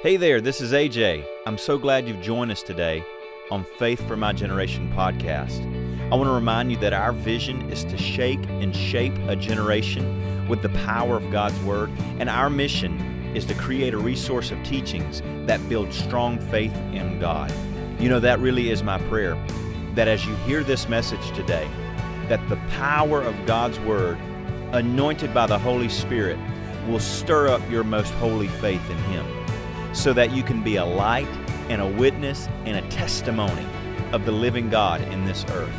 Hey there, this is AJ. I'm so glad you've joined us today on Faith for My Generation podcast. I want to remind you that our vision is to shake and shape a generation with the power of God's Word, and our mission is to create a resource of teachings that build strong faith in God. You know, that really is my prayer that as you hear this message today, that the power of God's Word, anointed by the Holy Spirit, will stir up your most holy faith in Him so that you can be a light and a witness and a testimony of the living God in this earth.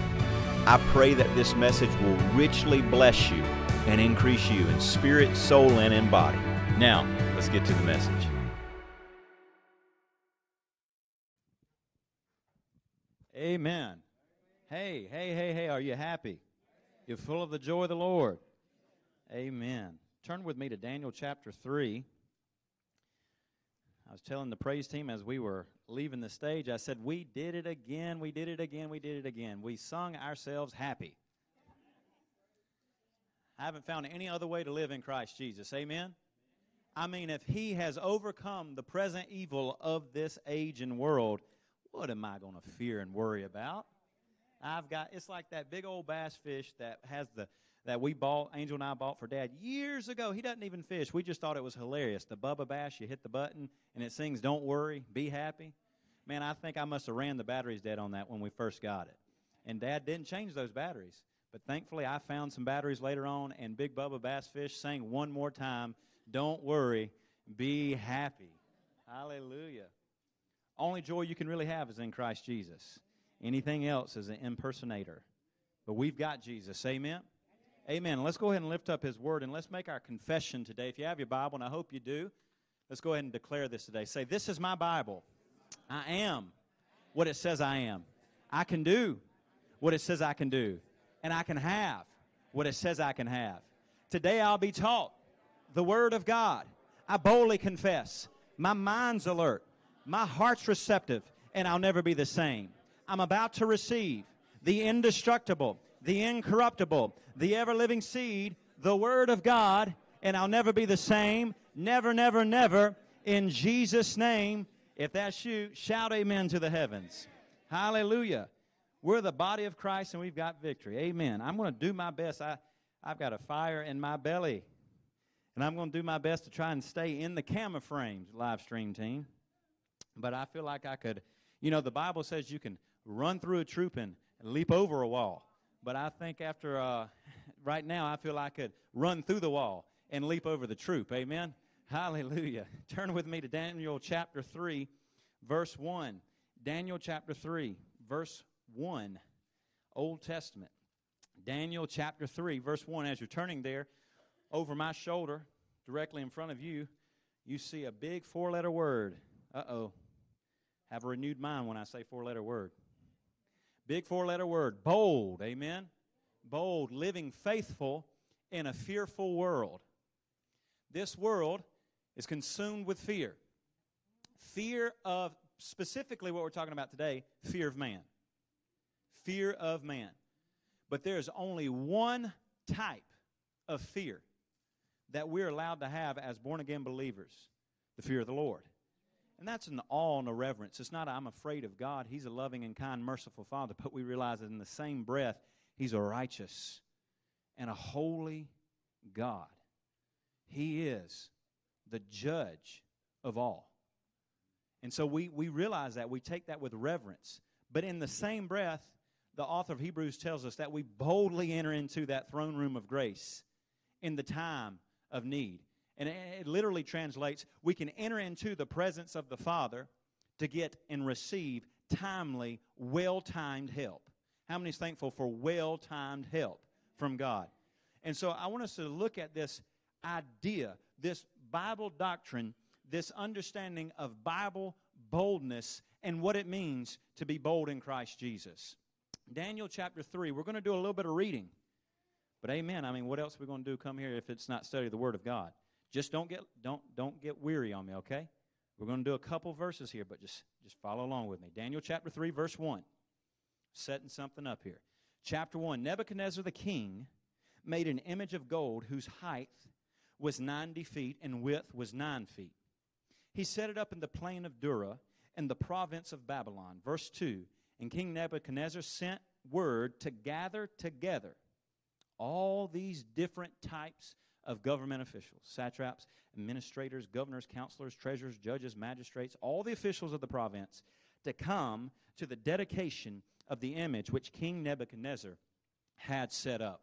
I pray that this message will richly bless you and increase you in spirit, soul, and in body. Now, let's get to the message. Amen. Hey, hey, hey, hey, are you happy? You're full of the joy of the Lord. Amen. Turn with me to Daniel chapter 3. I was telling the praise team as we were leaving the stage, I said, We did it again, we did it again, we did it again. We sung ourselves happy. I haven't found any other way to live in Christ Jesus. Amen? I mean, if He has overcome the present evil of this age and world, what am I going to fear and worry about? I've got, it's like that big old bass fish that has the, that we bought, Angel and I bought for Dad years ago. He doesn't even fish. We just thought it was hilarious. The Bubba Bass, you hit the button and it sings "Don't worry, be happy." Man, I think I must have ran the batteries dead on that when we first got it. And Dad didn't change those batteries. But thankfully, I found some batteries later on, and Big Bubba Bass Fish sang one more time, "Don't worry, be happy." Hallelujah. Only joy you can really have is in Christ Jesus. Anything else is an impersonator. But we've got Jesus. Amen. Amen. Let's go ahead and lift up his word and let's make our confession today. If you have your Bible, and I hope you do, let's go ahead and declare this today. Say, This is my Bible. I am what it says I am. I can do what it says I can do. And I can have what it says I can have. Today I'll be taught the Word of God. I boldly confess. My mind's alert. My heart's receptive. And I'll never be the same. I'm about to receive the indestructible the incorruptible, the ever living seed, the Word of God, and I'll never be the same. Never, never, never. In Jesus' name, if that's you, shout amen to the heavens. Hallelujah. We're the body of Christ and we've got victory. Amen. I'm going to do my best. I, I've got a fire in my belly. And I'm going to do my best to try and stay in the camera frames, live stream team. But I feel like I could, you know, the Bible says you can run through a troop and leap over a wall. But I think after uh, right now, I feel I could run through the wall and leap over the troop. Amen. Hallelujah. Turn with me to Daniel chapter 3, verse 1. Daniel chapter 3, verse 1. Old Testament. Daniel chapter 3, verse 1. As you're turning there, over my shoulder, directly in front of you, you see a big four letter word. Uh oh. Have a renewed mind when I say four letter word. Big four letter word bold. Amen. Bold, living faithful in a fearful world. This world is consumed with fear. Fear of, specifically what we're talking about today, fear of man. Fear of man. But there's only one type of fear that we're allowed to have as born again believers the fear of the Lord. And that's an awe and a reverence. It's not, I'm afraid of God. He's a loving and kind, merciful Father. But we realize that in the same breath, He's a righteous and a holy God. He is the judge of all. And so we, we realize that. We take that with reverence. But in the same breath, the author of Hebrews tells us that we boldly enter into that throne room of grace in the time of need. And it literally translates we can enter into the presence of the Father to get and receive timely, well timed help. How many is thankful for well timed help from God? And so I want us to look at this idea, this Bible doctrine, this understanding of Bible boldness and what it means to be bold in Christ Jesus. Daniel chapter 3, we're going to do a little bit of reading. But amen. I mean, what else are we going to do come here if it's not study the Word of God? Just don't get don't don't get weary on me, okay? We're going to do a couple verses here, but just just follow along with me. Daniel chapter 3 verse 1. Setting something up here. Chapter 1. Nebuchadnezzar the king made an image of gold whose height was 90 feet and width was 9 feet. He set it up in the plain of Dura in the province of Babylon. Verse 2 And King Nebuchadnezzar sent word to gather together all these different types of government officials satraps, administrators, governors, counselors, treasurers, judges, magistrates, all the officials of the province to come to the dedication of the image which King Nebuchadnezzar had set up.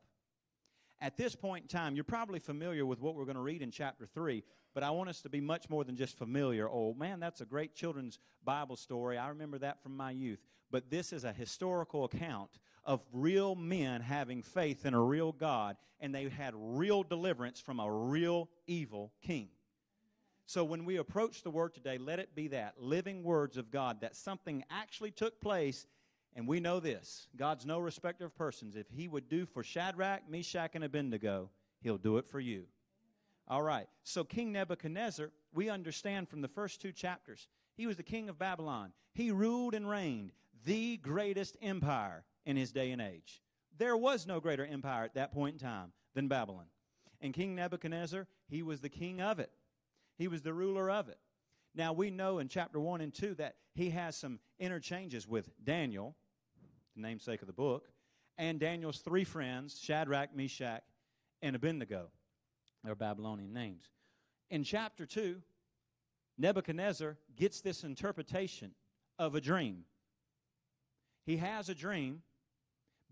At this point in time, you're probably familiar with what we're going to read in chapter 3, but I want us to be much more than just familiar. Oh, man, that's a great children's Bible story. I remember that from my youth. But this is a historical account of real men having faith in a real God, and they had real deliverance from a real evil king. So when we approach the word today, let it be that living words of God, that something actually took place. And we know this God's no respecter of persons. If He would do for Shadrach, Meshach, and Abednego, He'll do it for you. All right. So King Nebuchadnezzar, we understand from the first two chapters, he was the king of Babylon. He ruled and reigned the greatest empire in his day and age. There was no greater empire at that point in time than Babylon. And King Nebuchadnezzar, he was the king of it. He was the ruler of it. Now we know in chapter 1 and 2 that he has some interchanges with Daniel, the namesake of the book, and Daniel's three friends, Shadrach, Meshach, and Abednego. Their Babylonian names. In chapter 2, Nebuchadnezzar gets this interpretation of a dream. He has a dream,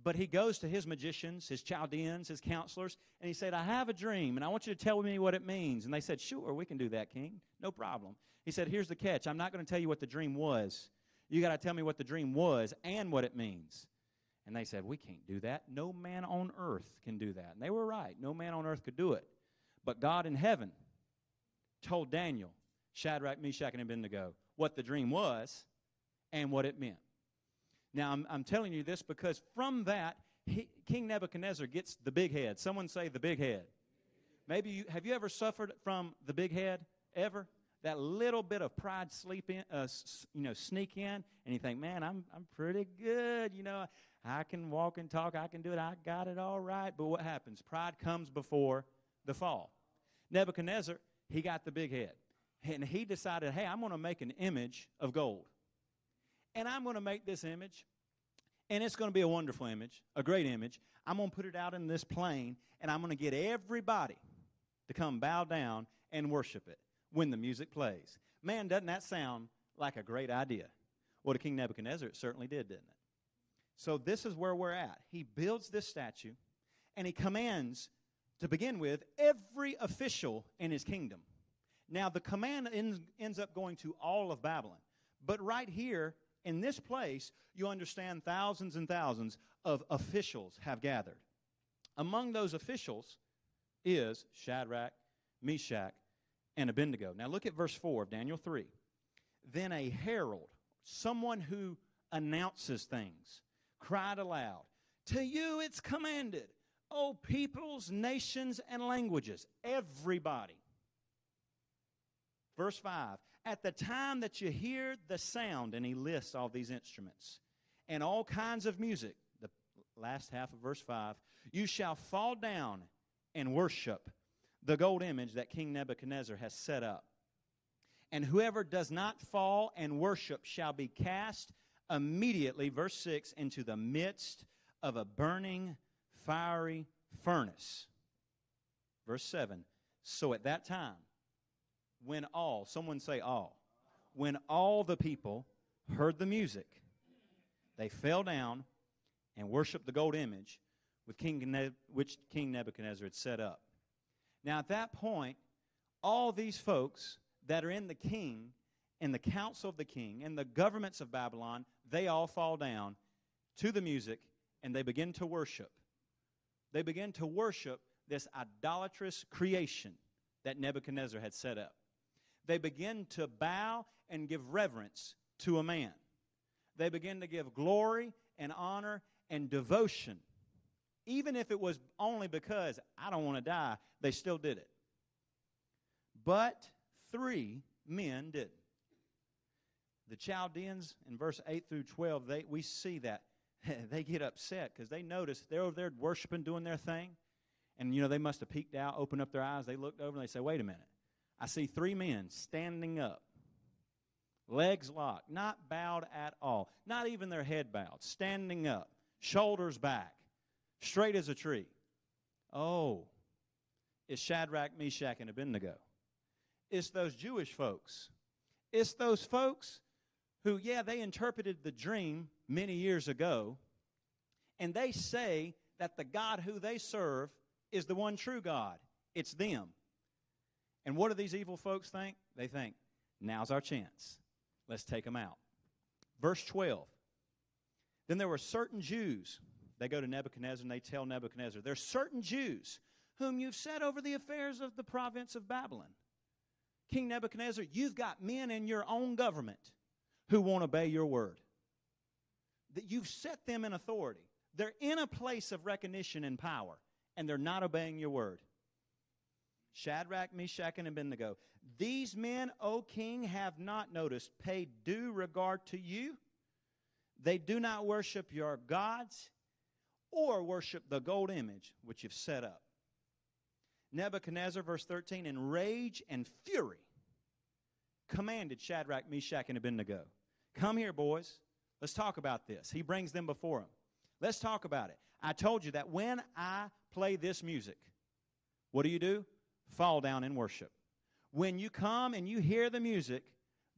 but he goes to his magicians, his Chaldeans, his counselors, and he said, I have a dream, and I want you to tell me what it means. And they said, Sure, we can do that, King. No problem. He said, Here's the catch I'm not going to tell you what the dream was. You got to tell me what the dream was and what it means. And they said, We can't do that. No man on earth can do that. And they were right. No man on earth could do it. But God in heaven told Daniel, Shadrach, Meshach, and Abednego what the dream was and what it meant. Now, I'm, I'm telling you this because from that, he, King Nebuchadnezzar gets the big head. Someone say the big head. Maybe you have you ever suffered from the big head ever? That little bit of pride sleep in, uh, you know, sneak in, and you think, man, I'm I'm pretty good. You know, I can walk and talk. I can do it. I got it all right. But what happens? Pride comes before the fall. Nebuchadnezzar, he got the big head. And he decided, hey, I'm going to make an image of gold. And I'm going to make this image, and it's going to be a wonderful image, a great image. I'm going to put it out in this plain, and I'm going to get everybody to come bow down and worship it when the music plays. Man, doesn't that sound like a great idea? Well, to King Nebuchadnezzar, it certainly did, didn't it? So, this is where we're at. He builds this statue, and he commands to begin with, every official in his kingdom. Now, the command ends, ends up going to all of Babylon. But right here, in this place, you understand thousands and thousands of officials have gathered. Among those officials is Shadrach, Meshach, and Abednego. Now, look at verse 4 of Daniel 3. Then a herald, someone who announces things, cried aloud, To you it's commanded O peoples, nations, and languages. Everybody. Verse 5 At the time that you hear the sound, and he lists all these instruments and all kinds of music, the last half of verse 5, you shall fall down and worship the gold image that King Nebuchadnezzar has set up. And whoever does not fall and worship shall be cast immediately, verse 6, into the midst of a burning fiery furnace. Verse 7 So at that time, when all, someone say all, when all the people heard the music, they fell down and worshiped the gold image with King which King Nebuchadnezzar had set up. Now, at that point, all these folks that are in the king and the council of the king and the governments of Babylon, they all fall down to the music and they begin to worship they begin to worship this idolatrous creation that Nebuchadnezzar had set up. They begin to bow and give reverence to a man. They begin to give glory and honor and devotion. Even if it was only because I don't want to die, they still did it. But three men didn't. The Chaldeans in verse 8 through 12, they, we see that they get upset because they notice they're over there worshiping, doing their thing. And, you know, they must have peeked out, opened up their eyes. They looked over and they say, wait a minute. I see three men standing up legs locked, not bowed at all, not even their head bowed, standing up, shoulders back, straight as a tree. Oh, it's Shadrach, Meshach, and Abednego. It's those Jewish folks. It's those folks who, yeah, they interpreted the dream many years ago, and they say that the God who they serve is the one true God. It's them. And what do these evil folks think? They think, now's our chance. Let's take them out. Verse 12. Then there were certain Jews. They go to Nebuchadnezzar and they tell Nebuchadnezzar, There's certain Jews whom you've set over the affairs of the province of Babylon. King Nebuchadnezzar, you've got men in your own government who won't obey your word. That you've set them in authority. They're in a place of recognition and power, and they're not obeying your word. Shadrach, Meshach, and Abednego. These men, O king, have not noticed, paid due regard to you. They do not worship your gods or worship the gold image which you've set up. Nebuchadnezzar, verse 13, in rage and fury, commanded Shadrach, Meshach, and Abednego, Come here, boys. Let's talk about this. He brings them before him. Let's talk about it. I told you that when I play this music, what do you do? Fall down in worship. When you come and you hear the music,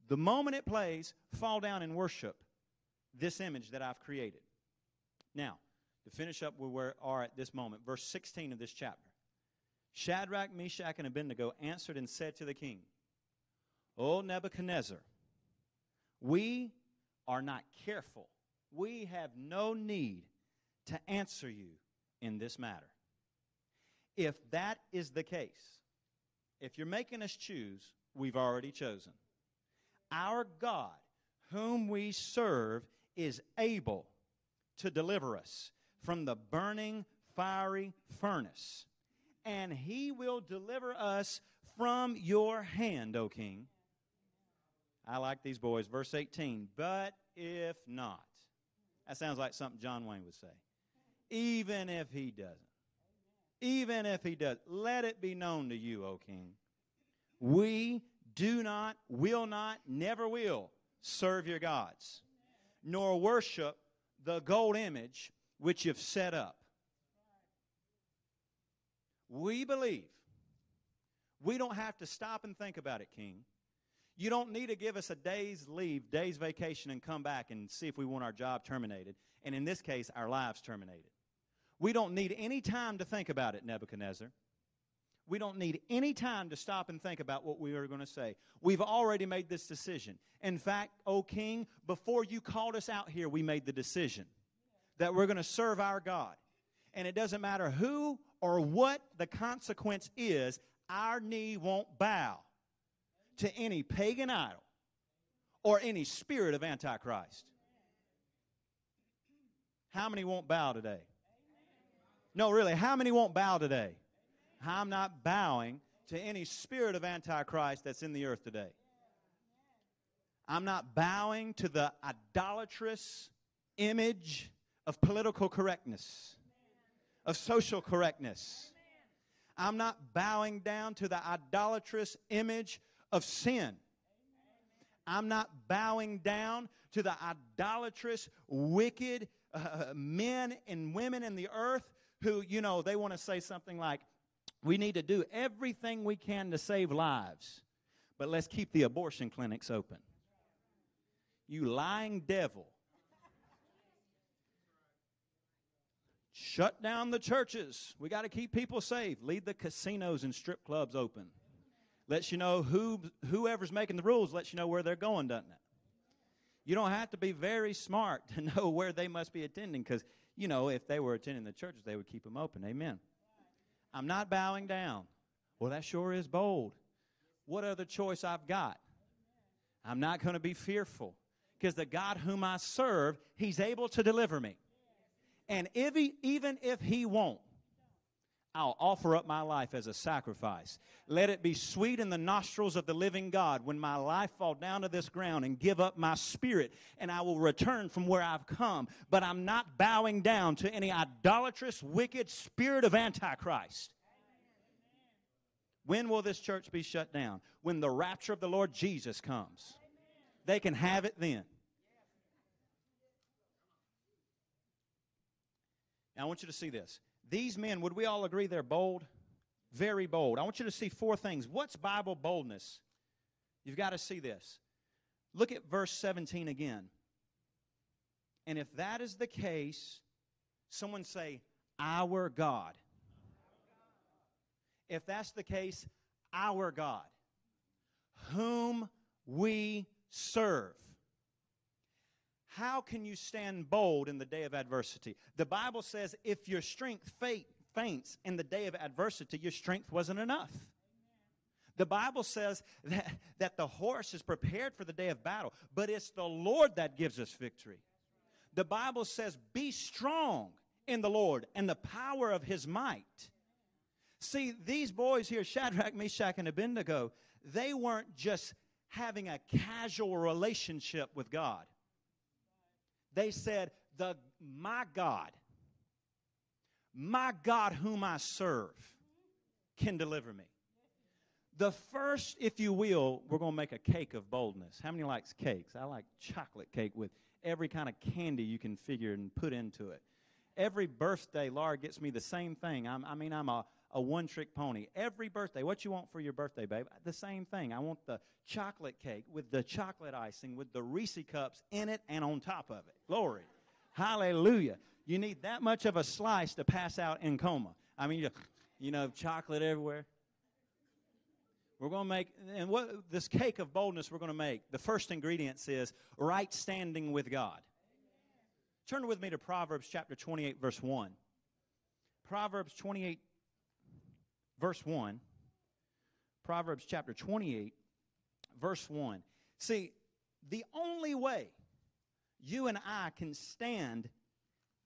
the moment it plays, fall down and worship this image that I've created. Now, to finish up where we are at this moment, verse 16 of this chapter. Shadrach, Meshach, and Abednego answered and said to the king, O Nebuchadnezzar, we are not careful. We have no need to answer you in this matter. If that is the case, if you're making us choose, we've already chosen. Our God, whom we serve, is able to deliver us from the burning fiery furnace, and he will deliver us from your hand, O king. I like these boys. Verse 18, but if not, that sounds like something John Wayne would say. Even if he doesn't, even if he does, let it be known to you, O king. We do not, will not, never will serve your gods, nor worship the gold image which you've set up. We believe. We don't have to stop and think about it, King. You don't need to give us a day's leave, day's vacation, and come back and see if we want our job terminated. And in this case, our lives terminated. We don't need any time to think about it, Nebuchadnezzar. We don't need any time to stop and think about what we are going to say. We've already made this decision. In fact, O King, before you called us out here, we made the decision that we're going to serve our God. And it doesn't matter who or what the consequence is, our knee won't bow to any pagan idol or any spirit of Antichrist. How many won't bow today? No, really, how many won't bow today? I'm not bowing to any spirit of Antichrist that's in the earth today. I'm not bowing to the idolatrous image of political correctness, of social correctness. I'm not bowing down to the idolatrous image of sin. I'm not bowing down to the idolatrous, wicked uh, men and women in the earth who, you know, they want to say something like, we need to do everything we can to save lives, but let's keep the abortion clinics open. You lying devil. Shut down the churches. We got to keep people safe. Leave the casinos and strip clubs open. Lets you know who whoever's making the rules lets you know where they're going, doesn't it? You don't have to be very smart to know where they must be attending because, you know, if they were attending the churches, they would keep them open. Amen. I'm not bowing down. Well, that sure is bold. What other choice I've got? I'm not going to be fearful because the God whom I serve, He's able to deliver me. And if he, even if He won't, I'll offer up my life as a sacrifice. Let it be sweet in the nostrils of the living God when my life fall down to this ground and give up my spirit, and I will return from where I've come. But I'm not bowing down to any idolatrous, wicked spirit of Antichrist. When will this church be shut down? When the rapture of the Lord Jesus comes. they can have it then. Now, I want you to see this. These men, would we all agree they're bold? Very bold. I want you to see four things. What's Bible boldness? You've got to see this. Look at verse 17 again. And if that is the case, someone say, Our God. If that's the case, our God, whom we serve. How can you stand bold in the day of adversity? The Bible says if your strength faints in the day of adversity, your strength wasn't enough. The Bible says that, that the horse is prepared for the day of battle, but it's the Lord that gives us victory. The Bible says, Be strong in the Lord and the power of his might. See, these boys here, Shadrach, Meshach, and Abednego, they weren't just having a casual relationship with God. They said, the, My God, my God whom I serve can deliver me. The first, if you will, we're going to make a cake of boldness. How many likes cakes? I like chocolate cake with every kind of candy you can figure and put into it. Every birthday, Laura gets me the same thing. I'm, i mean, I'm a, a one trick pony. Every birthday, what you want for your birthday, babe? The same thing. I want the chocolate cake with the chocolate icing, with the Reese cups in it and on top of it. Glory. Hallelujah. You need that much of a slice to pass out in coma. I mean, you, know, chocolate everywhere. We're going to make, and what this cake of boldness we're going to make, the first ingredient is right standing with God. Turn with me to Proverbs chapter 28, verse 1. Proverbs 28, verse 1. Proverbs chapter 28, verse 1. See, the only way you and I can stand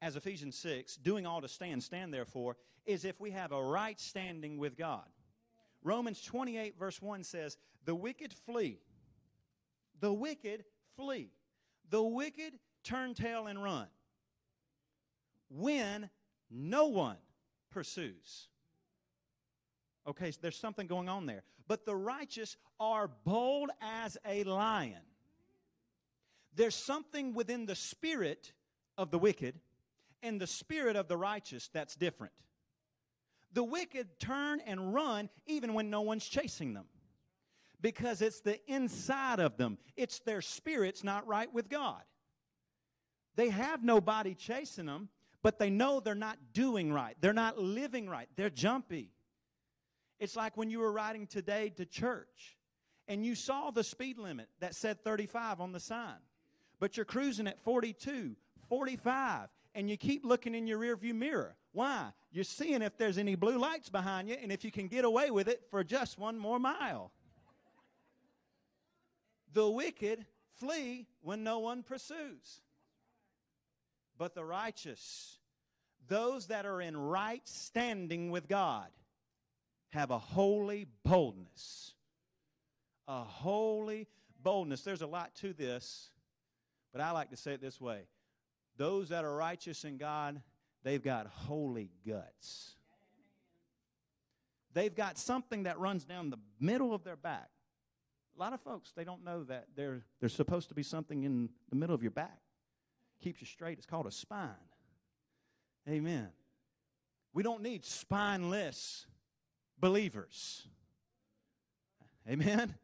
as Ephesians 6, doing all to stand, stand therefore, is if we have a right standing with God. Romans 28, verse 1 says, The wicked flee. The wicked flee. The wicked turn tail and run when no one pursues. Okay, so there's something going on there. But the righteous are bold as a lion. There's something within the spirit of the wicked and the spirit of the righteous that's different. The wicked turn and run even when no one's chasing them because it's the inside of them, it's their spirits not right with God. They have nobody chasing them, but they know they're not doing right. They're not living right. They're jumpy. It's like when you were riding today to church and you saw the speed limit that said 35 on the sign, but you're cruising at 42, 45, and you keep looking in your rearview mirror. Why? You're seeing if there's any blue lights behind you and if you can get away with it for just one more mile. The wicked flee when no one pursues. But the righteous, those that are in right standing with God, have a holy boldness. A holy boldness. There's a lot to this, but I like to say it this way those that are righteous in God, they've got holy guts. They've got something that runs down the middle of their back. A lot of folks, they don't know that there, there's supposed to be something in the middle of your back. Keeps you straight. It's called a spine. Amen. We don't need spineless believers. Amen.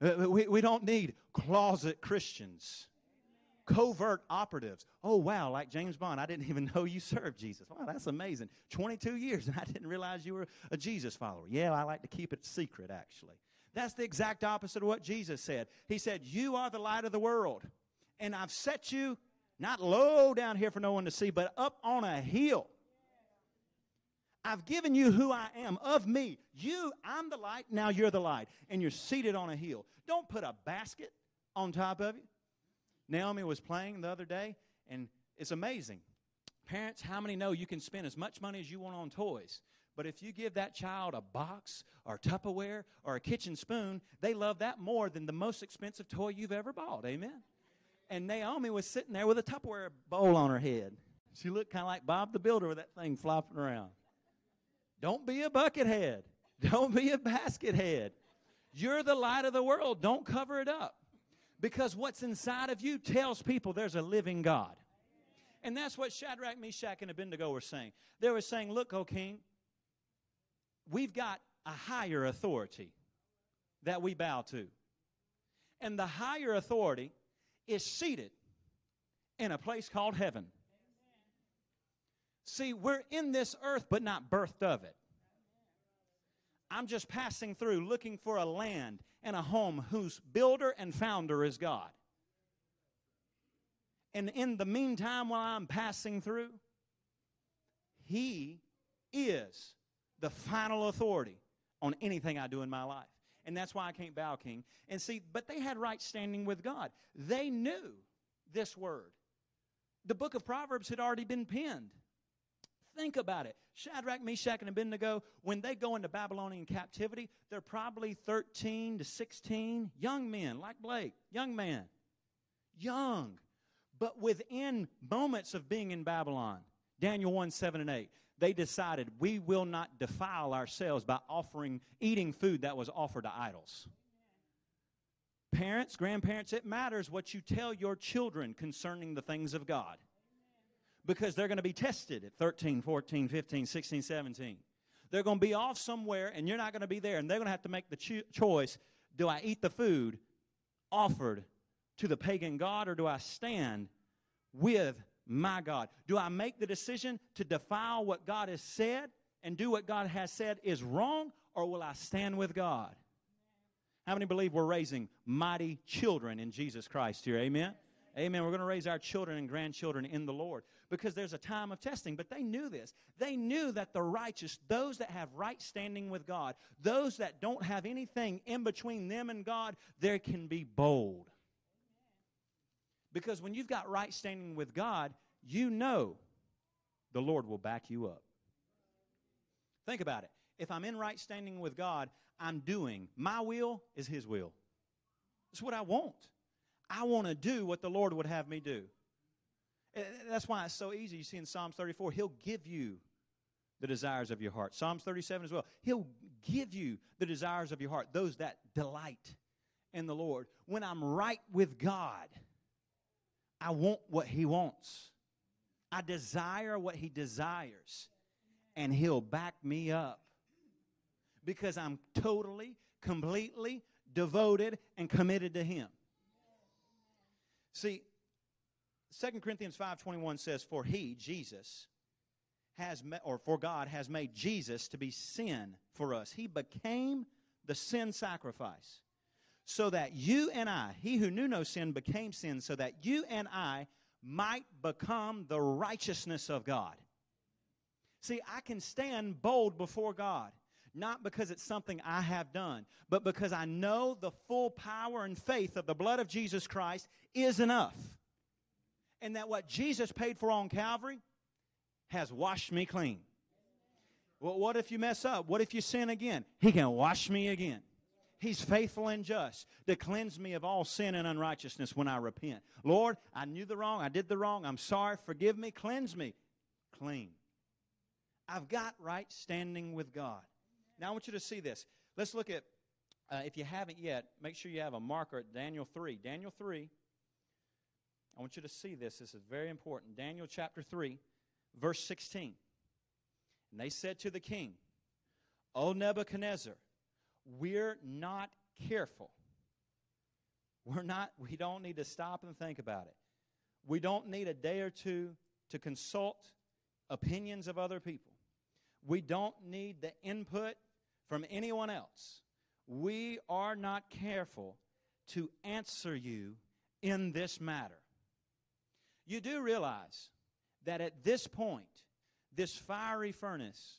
Uh, we, we don't need closet Christians covert operatives. Oh, wow, like James Bond, I didn't even know you served Jesus. Wow, that's amazing. 22 years, and I didn't realize you were a Jesus follower. Yeah, I like to keep it secret, actually. That's the exact opposite of what Jesus said. He said, You are the light of the world, and I've set you not low down here for no one to see, but up on a hill. I've given you who I am of me. You, I'm the light, now you're the light, and you're seated on a hill. Don't put a basket on top of you. Naomi was playing the other day, and it's amazing. Parents, how many know you can spend as much money as you want on toys? But if you give that child a box or Tupperware or a kitchen spoon, they love that more than the most expensive toy you've ever bought. Amen? And Naomi was sitting there with a Tupperware bowl on her head. She looked kind of like Bob the Builder with that thing flopping around. Don't be a bucket head. Don't be a basket head. You're the light of the world. Don't cover it up. Because what's inside of you tells people there's a living God. And that's what Shadrach, Meshach, and Abednego were saying. They were saying, Look, O king, we've got a higher authority that we bow to. And the higher authority is seated in a place called heaven. See, we're in this earth, but not birthed of it. I'm just passing through looking for a land and a home whose builder and founder is God. And in the meantime, while I'm passing through, He is the final authority on anything I do in my life. And that's why I can't bow, King. And see, but they had right standing with God. They knew this word. The book of Proverbs had already been penned. Think about it. Shadrach, Meshach, and Abednego, when they go into Babylonian captivity, they're probably 13 to 16 young men, like Blake, young man. Young. But within moments of being in Babylon, Daniel 1 7 and 8, they decided we will not defile ourselves by offering, eating food that was offered to idols. Parents, grandparents, it matters what you tell your children concerning the things of God because they're going to be tested at 13, 14, 15, 16, 17. They're going to be off somewhere and you're not going to be there, and they're going to have to make the cho- choice do I eat the food offered to the pagan God or do I stand with my God? Do I make the decision to defile what God has said and do what God has said is wrong or will I stand with God? How many believe we're raising mighty children in Jesus Christ here? Amen. Amen. We're going to raise our children and grandchildren in the Lord because there's a time of testing. But they knew this. They knew that the righteous, those that have right standing with God, those that don't have anything in between them and God, there can be bold. Because when you've got right standing with God, you know the Lord will back you up. Think about it. If I'm in right standing with God, I'm doing my will is His will. It's what I want. I want to do what the Lord would have me do. That's why it's so easy. You see in Psalms 34, He'll give you the desires of your heart. Psalms 37 as well. He'll give you the desires of your heart, those that delight in the Lord. When I'm right with God, I want what He wants. I desire what He desires, and He'll back me up because I'm totally, completely devoted and committed to Him. See, 2 Corinthians 5:21 says for he Jesus has met, or for God has made Jesus to be sin for us. He became the sin sacrifice so that you and I, he who knew no sin became sin so that you and I might become the righteousness of God. See, I can stand bold before God not because it's something I have done, but because I know the full power and faith of the blood of Jesus Christ is enough. And that what Jesus paid for on Calvary has washed me clean. Well, what if you mess up? What if you sin again? He can wash me again. He's faithful and just to cleanse me of all sin and unrighteousness when I repent. Lord, I knew the wrong. I did the wrong. I'm sorry. Forgive me. Cleanse me. Clean. I've got right standing with God. Now I want you to see this. Let's look at, uh, if you haven't yet, make sure you have a marker at Daniel 3. Daniel 3. I want you to see this. This is very important. Daniel chapter 3, verse 16. And they said to the king, O Nebuchadnezzar, we're not careful. We're not, we don't need to stop and think about it. We don't need a day or two to consult opinions of other people. We don't need the input from anyone else. We are not careful to answer you in this matter. You do realize that at this point, this fiery furnace,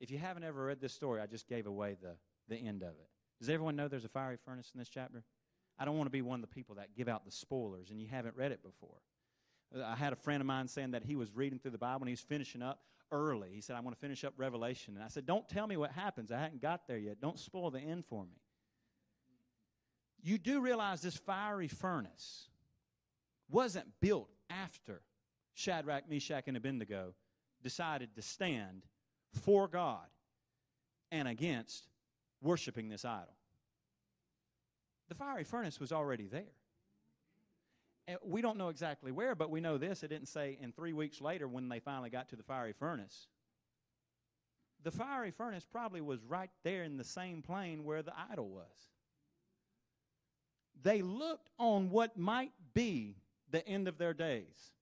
if you haven't ever read this story, I just gave away the, the end of it. Does everyone know there's a fiery furnace in this chapter? I don't want to be one of the people that give out the spoilers and you haven't read it before. I had a friend of mine saying that he was reading through the Bible and he was finishing up early. He said, I want to finish up Revelation. And I said, Don't tell me what happens. I hadn't got there yet. Don't spoil the end for me. You do realize this fiery furnace wasn't built after Shadrach, Meshach, and Abednego decided to stand for God and against worshiping this idol. The fiery furnace was already there. And we don't know exactly where, but we know this. It didn't say in three weeks later when they finally got to the fiery furnace. The fiery furnace probably was right there in the same plain where the idol was. They looked on what might be the end of their days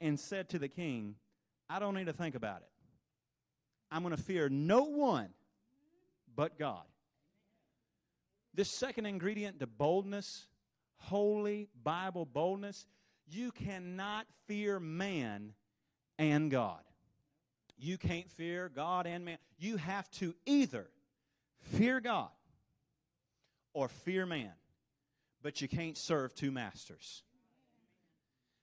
and said to the king, I don't need to think about it. I'm going to fear no one but God. This second ingredient to boldness, holy Bible boldness, you cannot fear man and God. You can't fear God and man. You have to either fear God or fear man, but you can't serve two masters.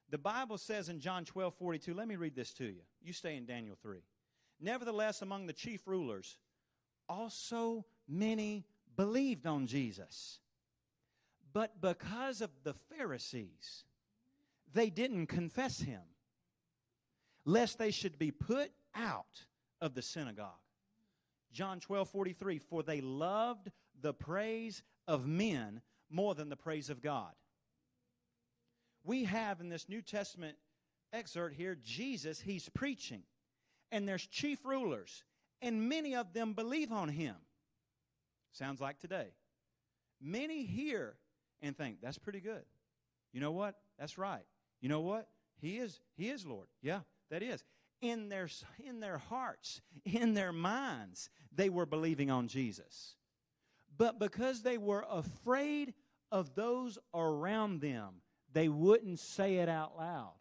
The Bible says in John 12 42, let me read this to you. You stay in Daniel 3. Nevertheless, among the chief rulers, also many believed on Jesus. But because of the Pharisees, they didn't confess him, lest they should be put out of the synagogue. John 12 43, for they loved the praise of men more than the praise of God. We have in this New Testament excerpt here Jesus, he's preaching, and there's chief rulers, and many of them believe on him. Sounds like today. Many hear and think, that's pretty good. You know what? That's right. You know what? He is he is Lord. Yeah, that is. In their in their hearts, in their minds, they were believing on Jesus. But because they were afraid of those around them, they wouldn't say it out loud.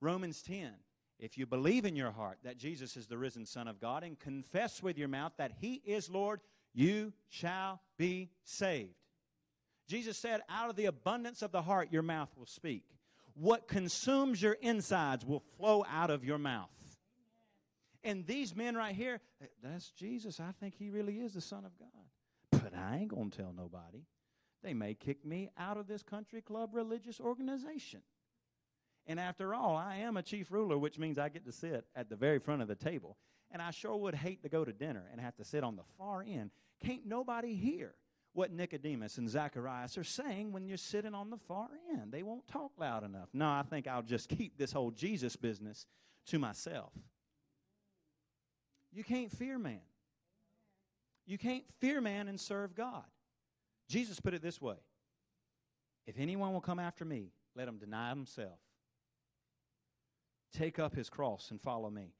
Romans 10 if you believe in your heart that Jesus is the risen Son of God and confess with your mouth that He is Lord, you shall be saved. Jesus said, Out of the abundance of the heart, your mouth will speak. What consumes your insides will flow out of your mouth. And these men right here, that's Jesus. I think he really is the Son of God. But I ain't going to tell nobody. They may kick me out of this country club religious organization. And after all, I am a chief ruler, which means I get to sit at the very front of the table. And I sure would hate to go to dinner and have to sit on the far end. Can't nobody hear what Nicodemus and Zacharias are saying when you're sitting on the far end. They won't talk loud enough. No, I think I'll just keep this whole Jesus business to myself. You can't fear man. You can't fear man and serve God. Jesus put it this way If anyone will come after me, let him deny himself, take up his cross, and follow me.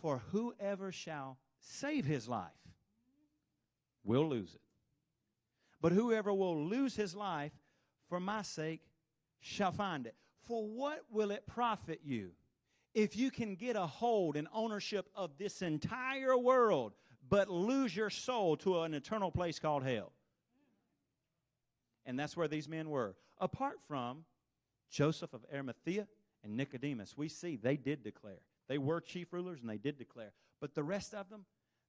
For whoever shall save his life will lose it. But whoever will lose his life for my sake shall find it. For what will it profit you if you can get a hold and ownership of this entire world, but lose your soul to an eternal place called hell? And that's where these men were. Apart from Joseph of Arimathea and Nicodemus, we see they did declare. They were chief rulers and they did declare. But the rest of them,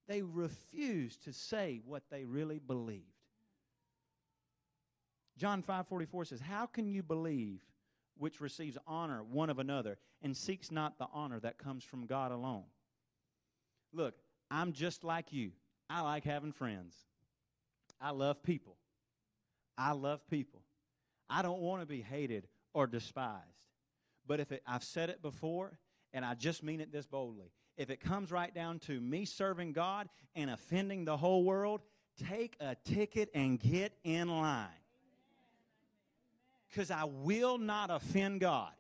they refused to say what they really believed. John 5:44 says, "How can you believe which receives honor one of another and seeks not the honor that comes from God alone?" Look, I'm just like you. I like having friends. I love people. I love people. I don't want to be hated or despised. But if it, I've said it before, and I just mean it this boldly, if it comes right down to me serving God and offending the whole world, take a ticket and get in line. Because I will not offend God.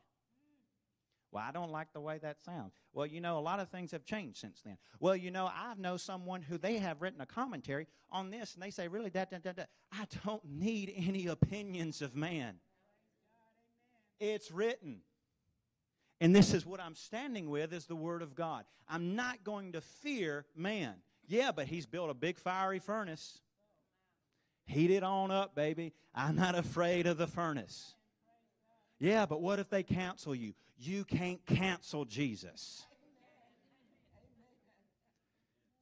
Well, I don't like the way that sounds. Well, you know, a lot of things have changed since then. Well, you know, I know someone who they have written a commentary on this, and they say, really, that, that, that, that. I don't need any opinions of man. It's written. And this is what I'm standing with is the word of God. I'm not going to fear man. Yeah, but he's built a big fiery furnace. Heat it on up, baby. I'm not afraid of the furnace. Yeah, but what if they cancel you? You can't cancel Jesus.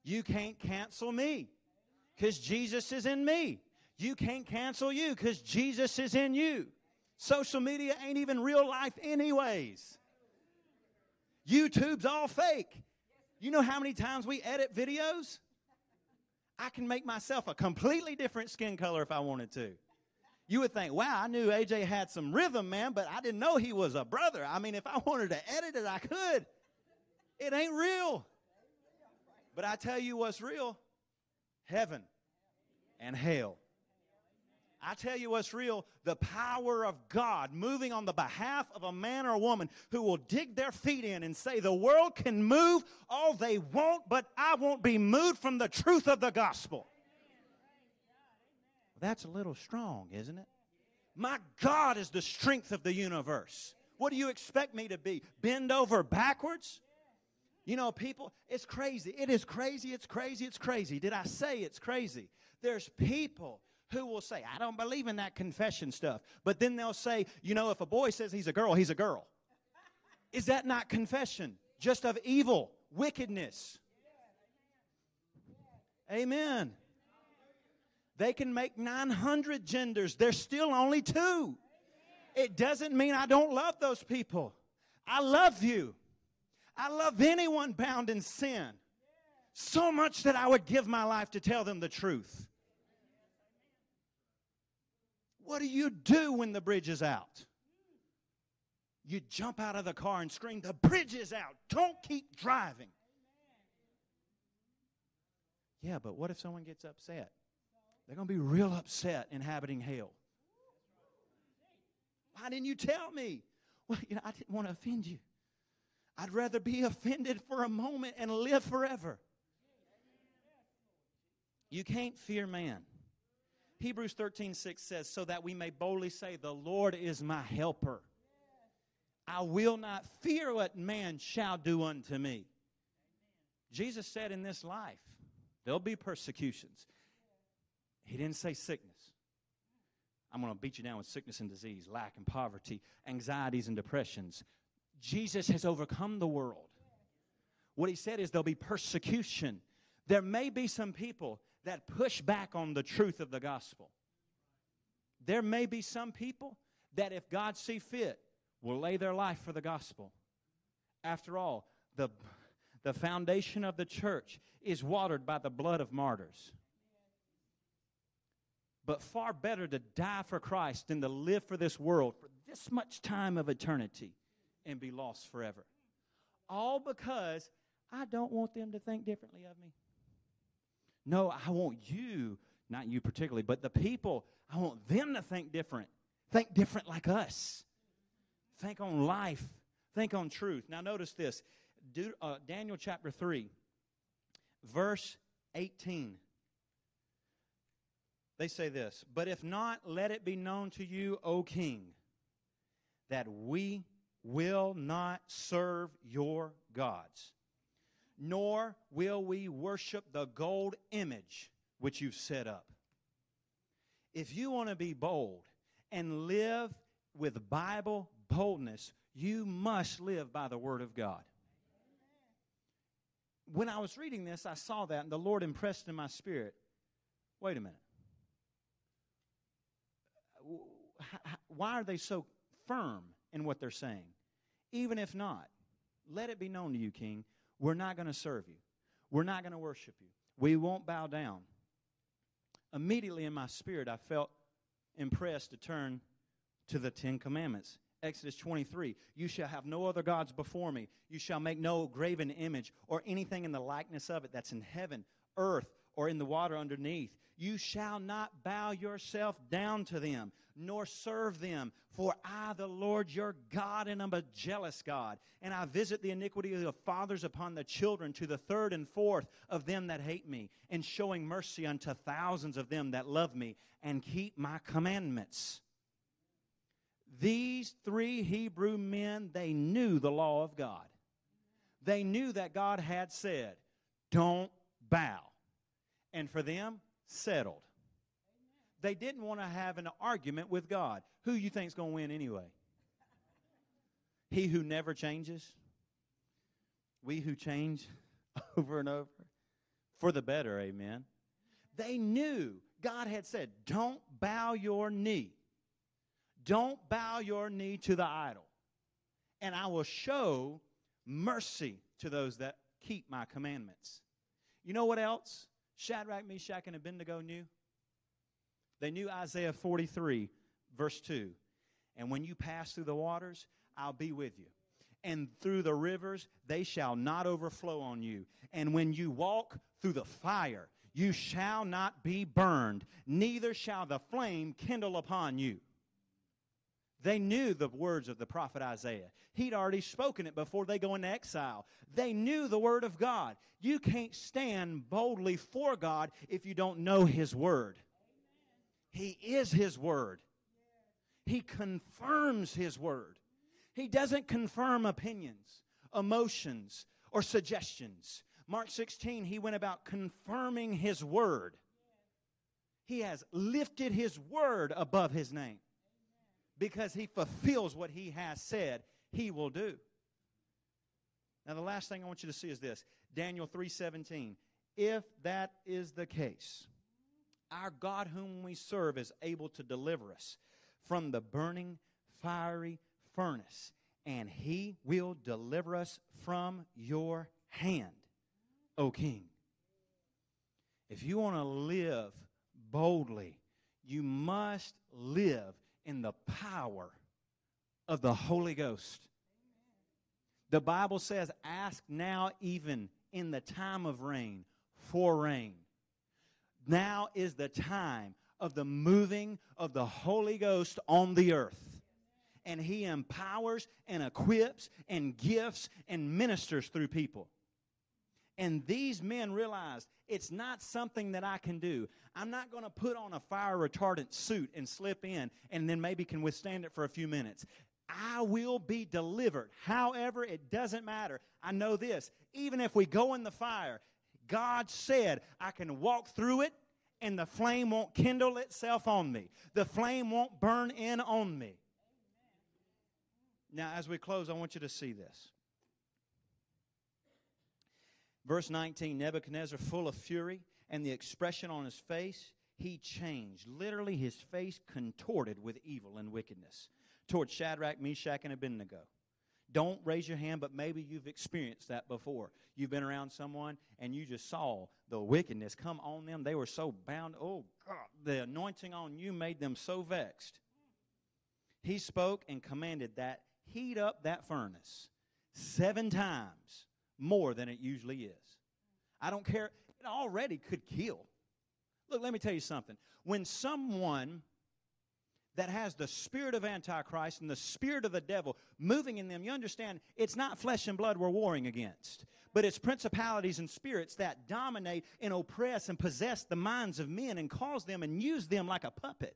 You can't cancel me because Jesus is in me. You can't cancel you because Jesus is in you. Social media ain't even real life, anyways. YouTube's all fake. You know how many times we edit videos? I can make myself a completely different skin color if I wanted to. You would think, wow, I knew AJ had some rhythm, man, but I didn't know he was a brother. I mean, if I wanted to edit it, I could. It ain't real. But I tell you what's real heaven and hell. I tell you what's real the power of God moving on the behalf of a man or a woman who will dig their feet in and say, The world can move all they want, but I won't be moved from the truth of the gospel. That's a little strong, isn't it? My God is the strength of the universe. What do you expect me to be? Bend over backwards? You know, people, it's crazy. It is crazy. It's crazy. It's crazy. Did I say it's crazy? There's people who will say, I don't believe in that confession stuff. But then they'll say, you know, if a boy says he's a girl, he's a girl. Is that not confession? Just of evil, wickedness. Amen. They can make 900 genders, there's still only two. It doesn't mean I don't love those people. I love you. I love anyone bound in sin so much that I would give my life to tell them the truth. What do you do when the bridge is out? You jump out of the car and scream, The bridge is out. Don't keep driving. Yeah, but what if someone gets upset? They're going to be real upset inhabiting hell. Why didn't you tell me? Well, you know, I didn't want to offend you. I'd rather be offended for a moment and live forever. You can't fear man. Hebrews 13, 6 says, So that we may boldly say, The Lord is my helper. I will not fear what man shall do unto me. Jesus said in this life, there'll be persecutions. He didn't say sickness. I'm going to beat you down with sickness and disease, lack and poverty, anxieties and depressions. Jesus has overcome the world. What he said is there'll be persecution. There may be some people that push back on the truth of the gospel. There may be some people that, if God see fit, will lay their life for the gospel. After all, the, the foundation of the church is watered by the blood of martyrs. But far better to die for Christ than to live for this world for this much time of eternity and be lost forever. All because I don't want them to think differently of me. No, I want you, not you particularly, but the people, I want them to think different. Think different like us. Think on life. Think on truth. Now, notice this uh, Daniel chapter 3, verse 18 they say this But if not, let it be known to you, O king, that we will not serve your gods, nor will we worship the gold image which you've set up. If you want to be bold and live with Bible boldness, you must live by the Word of God. When I was reading this, I saw that, and the Lord impressed in my spirit wait a minute. why are they so firm in what they're saying? Even if not, let it be known to you, King, we're not going to serve you. We're not going to worship you. We won't bow down. Immediately in my spirit, I felt impressed to turn to the Ten Commandments. Exodus 23 You shall have no other gods before me. You shall make no graven image or anything in the likeness of it that's in heaven, earth, or in the water underneath. You shall not bow yourself down to them nor serve them. For I, the Lord your God, and am a jealous God. And I visit the iniquity of the fathers upon the children to the third and fourth of them that hate me, and showing mercy unto thousands of them that love me and keep my commandments. These three Hebrew men, they knew the law of God. They knew that God had said, Don't bow. And for them, settled. They didn't want to have an argument with God. Who you think's going to win anyway? He who never changes. We who change over and over for the better, amen. They knew God had said, Don't bow your knee. Don't bow your knee to the idol. And I will show mercy to those that keep my commandments. You know what else Shadrach, Meshach, and Abednego knew? They knew Isaiah 43 Verse 2 And when you pass through the waters, I'll be with you. And through the rivers, they shall not overflow on you. And when you walk through the fire, you shall not be burned, neither shall the flame kindle upon you. They knew the words of the prophet Isaiah. He'd already spoken it before they go into exile. They knew the word of God. You can't stand boldly for God if you don't know his word. He is his word. He confirms his word. He doesn't confirm opinions, emotions, or suggestions. Mark 16, he went about confirming his word. He has lifted his word above his name because he fulfills what he has said he will do. Now the last thing I want you to see is this. Daniel 3:17. If that is the case, our God whom we serve is able to deliver us from the burning fiery furnace, and he will deliver us from your hand, O king. If you want to live boldly, you must live in the power of the Holy Ghost. The Bible says, Ask now, even in the time of rain, for rain. Now is the time of the moving of the Holy Ghost on the earth. And He empowers and equips and gifts and ministers through people. And these men realized it's not something that I can do. I'm not going to put on a fire retardant suit and slip in and then maybe can withstand it for a few minutes. I will be delivered. However, it doesn't matter. I know this. Even if we go in the fire, God said I can walk through it and the flame won't kindle itself on me. The flame won't burn in on me. Now, as we close, I want you to see this. Verse 19 Nebuchadnezzar, full of fury, and the expression on his face, he changed. Literally, his face contorted with evil and wickedness towards Shadrach, Meshach, and Abednego. Don't raise your hand, but maybe you've experienced that before. You've been around someone and you just saw the wickedness come on them. They were so bound. Oh, God, the anointing on you made them so vexed. He spoke and commanded that heat up that furnace seven times more than it usually is. I don't care. It already could kill. Look, let me tell you something. When someone that has the spirit of Antichrist and the spirit of the devil moving in them, you understand it's not flesh and blood we're warring against, but it's principalities and spirits that dominate and oppress and possess the minds of men and cause them and use them like a puppet.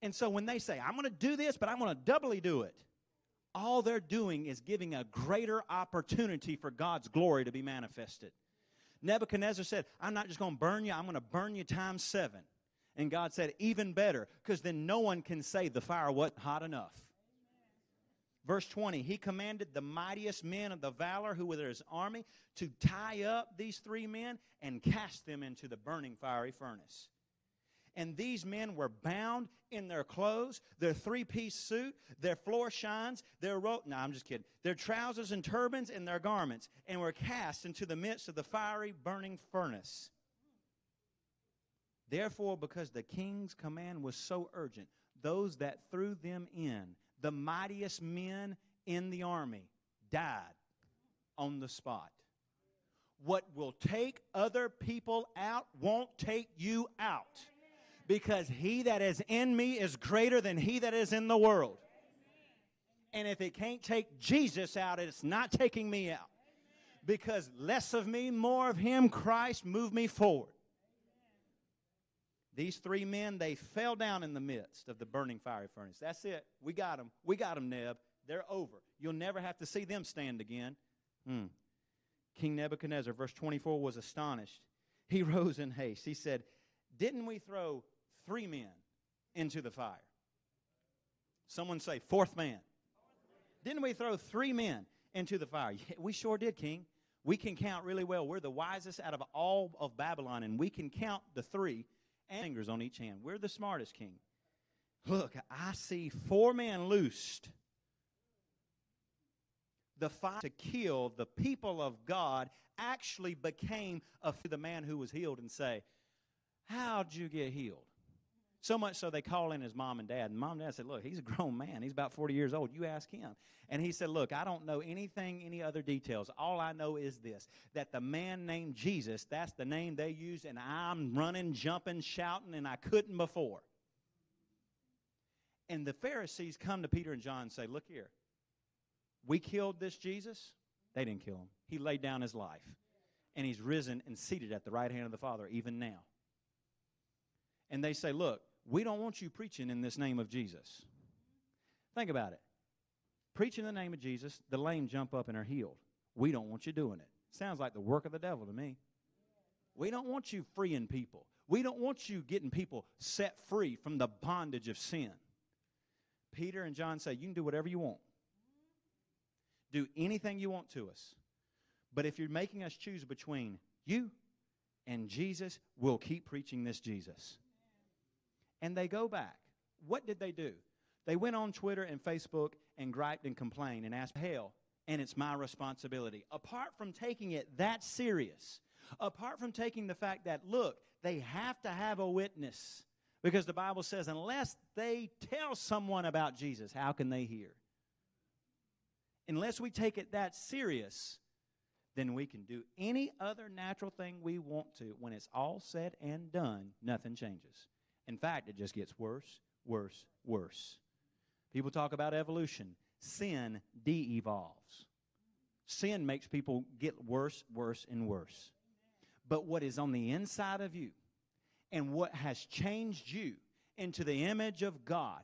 And so when they say, I'm going to do this, but I'm going to doubly do it, all they're doing is giving a greater opportunity for God's glory to be manifested. Nebuchadnezzar said, I'm not just going to burn you, I'm going to burn you times seven. And God said, even better, because then no one can say the fire wasn't hot enough. Verse 20, he commanded the mightiest men of the valor who were his army to tie up these three men and cast them into the burning fiery furnace. And these men were bound in their clothes, their three piece suit, their floor shines, their rope. No, I'm just kidding. Their trousers and turbans and their garments, and were cast into the midst of the fiery burning furnace. Therefore, because the king's command was so urgent, those that threw them in, the mightiest men in the army, died on the spot. What will take other people out won't take you out. Because he that is in me is greater than he that is in the world. And if it can't take Jesus out, it's not taking me out. Because less of me, more of him, Christ, move me forward. These three men, they fell down in the midst of the burning fiery furnace. That's it. We got them. We got them, Neb. They're over. You'll never have to see them stand again. Hmm. King Nebuchadnezzar, verse 24, was astonished. He rose in haste. He said, Didn't we throw three men into the fire? Someone say, Fourth man. Didn't we throw three men into the fire? Yeah, we sure did, King. We can count really well. We're the wisest out of all of Babylon, and we can count the three fingers on each hand. We're the smartest king. Look, I see four men loosed. The fight to kill the people of God actually became a, the man who was healed and say, How'd you get healed? So much so they call in his mom and dad. And mom and dad said, Look, he's a grown man. He's about 40 years old. You ask him. And he said, Look, I don't know anything, any other details. All I know is this that the man named Jesus, that's the name they use, and I'm running, jumping, shouting, and I couldn't before. And the Pharisees come to Peter and John and say, Look here, we killed this Jesus. They didn't kill him. He laid down his life. And he's risen and seated at the right hand of the Father, even now. And they say, Look, we don't want you preaching in this name of Jesus. Think about it. Preaching in the name of Jesus, the lame jump up and are healed. We don't want you doing it. Sounds like the work of the devil to me. We don't want you freeing people. We don't want you getting people set free from the bondage of sin. Peter and John say, You can do whatever you want. Do anything you want to us. But if you're making us choose between you and Jesus, we'll keep preaching this Jesus. And they go back. What did they do? They went on Twitter and Facebook and griped and complained and asked hell, and it's my responsibility. Apart from taking it that serious, apart from taking the fact that, look, they have to have a witness. Because the Bible says, unless they tell someone about Jesus, how can they hear? Unless we take it that serious, then we can do any other natural thing we want to. When it's all said and done, nothing changes. In fact, it just gets worse, worse, worse. People talk about evolution. Sin de evolves. Sin makes people get worse, worse, and worse. But what is on the inside of you and what has changed you into the image of God,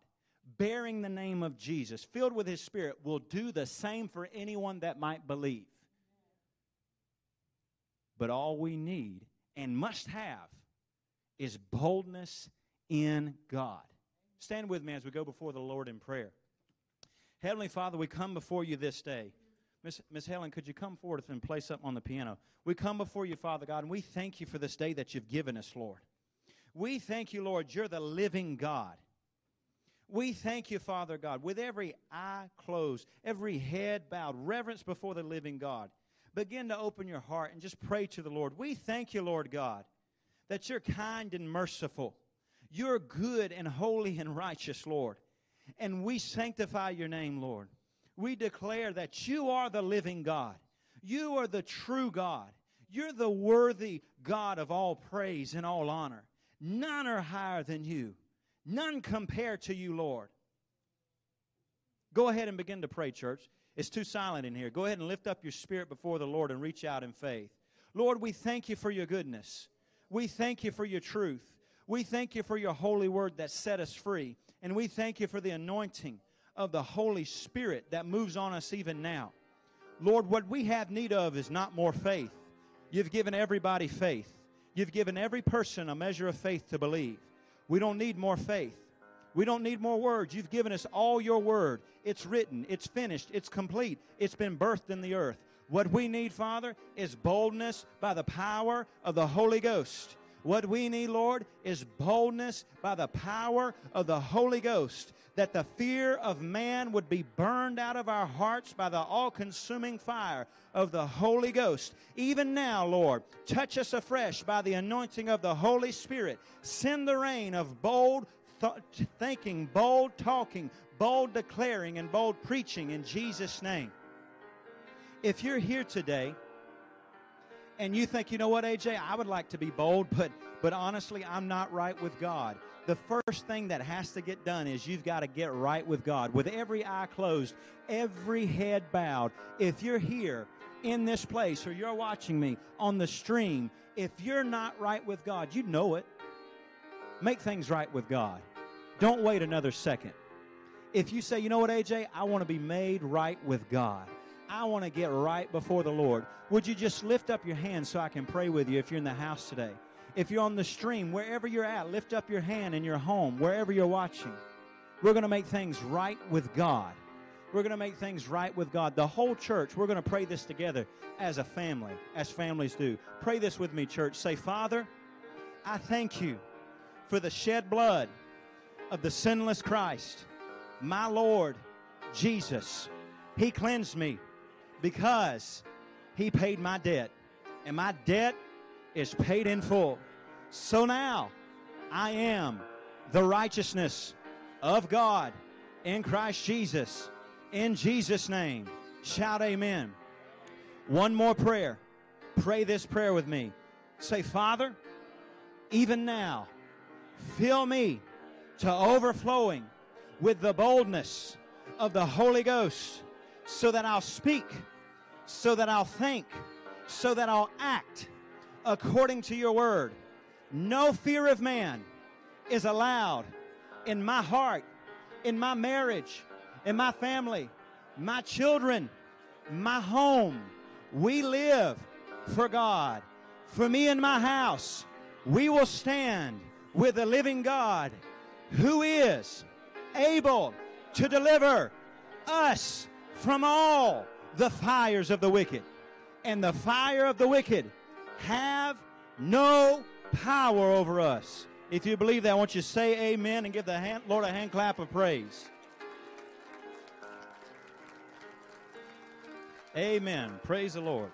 bearing the name of Jesus, filled with His Spirit, will do the same for anyone that might believe. But all we need and must have is boldness in God. Stand with me as we go before the Lord in prayer. Heavenly Father, we come before you this day. Miss, Miss Helen, could you come forward and play something on the piano? We come before you, Father God, and we thank you for this day that you've given us, Lord. We thank you, Lord, you're the living God. We thank you, Father God, with every eye closed, every head bowed, reverence before the living God. Begin to open your heart and just pray to the Lord. We thank you, Lord God, that you're kind and merciful. You're good and holy and righteous, Lord. And we sanctify your name, Lord. We declare that you are the living God. You are the true God. You're the worthy God of all praise and all honor. None are higher than you. None compare to you, Lord. Go ahead and begin to pray, church. It's too silent in here. Go ahead and lift up your spirit before the Lord and reach out in faith. Lord, we thank you for your goodness. We thank you for your truth. We thank you for your holy word that set us free. And we thank you for the anointing of the Holy Spirit that moves on us even now. Lord, what we have need of is not more faith. You've given everybody faith. You've given every person a measure of faith to believe. We don't need more faith. We don't need more words. You've given us all your word. It's written, it's finished, it's complete, it's been birthed in the earth. What we need, Father, is boldness by the power of the Holy Ghost. What we need, Lord, is boldness by the power of the Holy Ghost, that the fear of man would be burned out of our hearts by the all consuming fire of the Holy Ghost. Even now, Lord, touch us afresh by the anointing of the Holy Spirit. Send the rain of bold th- thinking, bold talking, bold declaring, and bold preaching in Jesus' name. If you're here today, and you think, you know what, AJ, I would like to be bold, but but honestly, I'm not right with God. The first thing that has to get done is you've got to get right with God. With every eye closed, every head bowed. If you're here in this place or you're watching me on the stream, if you're not right with God, you know it. Make things right with God. Don't wait another second. If you say, you know what, AJ, I want to be made right with God. I want to get right before the Lord. Would you just lift up your hand so I can pray with you if you're in the house today? If you're on the stream, wherever you're at, lift up your hand in your home, wherever you're watching. We're going to make things right with God. We're going to make things right with God. The whole church, we're going to pray this together as a family, as families do. Pray this with me, church. Say, Father, I thank you for the shed blood of the sinless Christ, my Lord Jesus. He cleansed me because he paid my debt. And my debt is paid in full. So now I am the righteousness of God in Christ Jesus. In Jesus' name. Shout amen. One more prayer. Pray this prayer with me. Say, Father, even now, fill me to overflowing with the boldness of the Holy Ghost so that I'll speak, so that I'll think, so that I'll act according to your word. No fear of man is allowed in my heart, in my marriage, in my family, my children, my home. We live for God. For me and my house, we will stand with the living God who is able to deliver us from all the fires of the wicked. And the fire of the wicked have no power over us. If you believe that, I want you to say amen and give the hand, Lord a hand clap of praise. Amen. Praise the Lord.